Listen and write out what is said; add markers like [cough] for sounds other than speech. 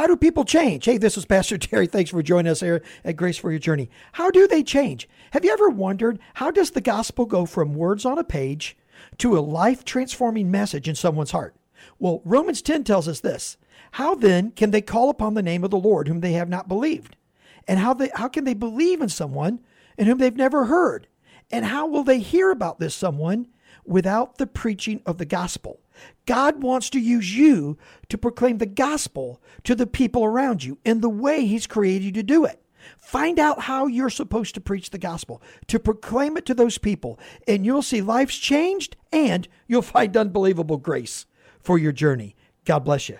How do people change? Hey, this is Pastor [laughs] Terry. Thanks for joining us here at Grace for Your Journey. How do they change? Have you ever wondered how does the gospel go from words on a page to a life transforming message in someone's heart? Well, Romans 10 tells us this. How then can they call upon the name of the Lord whom they have not believed? And how they how can they believe in someone in whom they've never heard? And how will they hear about this someone without the preaching of the gospel? God wants to use you to proclaim the gospel to the people around you in the way He's created you to do it. Find out how you're supposed to preach the gospel, to proclaim it to those people, and you'll see lives changed and you'll [laughs] find unbelievable grace for your journey. God bless you.